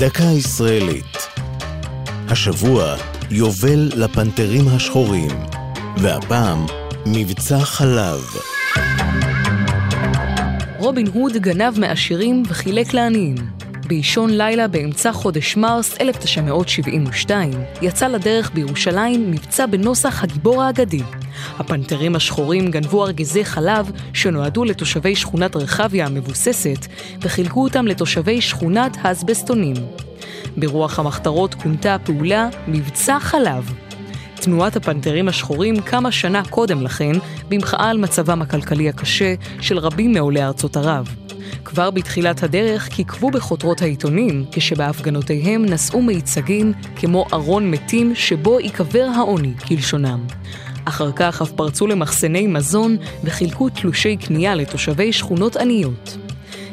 דקה ישראלית. השבוע יובל לפנתרים השחורים, והפעם מבצע חלב. רובין הוד גנב מעשירים וחילק לעניים. באישון לילה באמצע חודש מרס 1972 יצא לדרך בירושלים מבצע בנוסח הגיבור האגדי. הפנתרים השחורים גנבו ארגזי חלב שנועדו לתושבי שכונת רחביה המבוססת וחילקו אותם לתושבי שכונת האסבסטונים. ברוח המחתרות כונתה הפעולה מבצע חלב. תנועת הפנתרים השחורים קמה שנה קודם לכן במחאה על מצבם הכלכלי הקשה של רבים מעולי ארצות ערב. כבר בתחילת הדרך כיכבו בחותרות העיתונים, כשבהפגנותיהם נשאו מיצגים כמו ארון מתים שבו ייקבר העוני, כלשונם. אחר כך אף פרצו למחסני מזון וחילקו תלושי קנייה לתושבי שכונות עניות.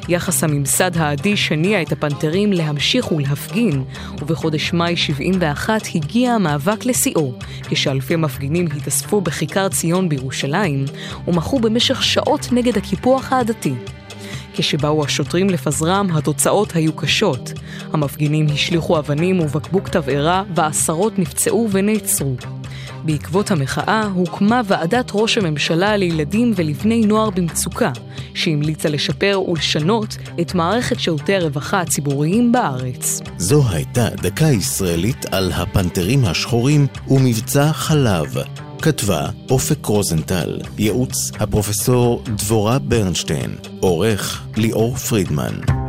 יחס הממסד האדיש הניע את הפנתרים להמשיך ולהפגין, ובחודש מאי 71 הגיע המאבק לשיאו, כשאלפי מפגינים התאספו בכיכר ציון בירושלים, ומחו במשך שעות נגד הקיפוח העדתי. כשבאו השוטרים לפזרם, התוצאות היו קשות. המפגינים השליכו אבנים ובקבוק תבערה, ועשרות נפצעו ונעצרו. בעקבות המחאה הוקמה ועדת ראש הממשלה לילדים ולבני נוער במצוקה, שהמליצה לשפר ולשנות את מערכת שירותי הרווחה הציבוריים בארץ. זו הייתה דקה ישראלית על הפנתרים השחורים ומבצע חלב. כתבה אופק רוזנטל, ייעוץ הפרופסור דבורה ברנשטיין, עורך ליאור פרידמן.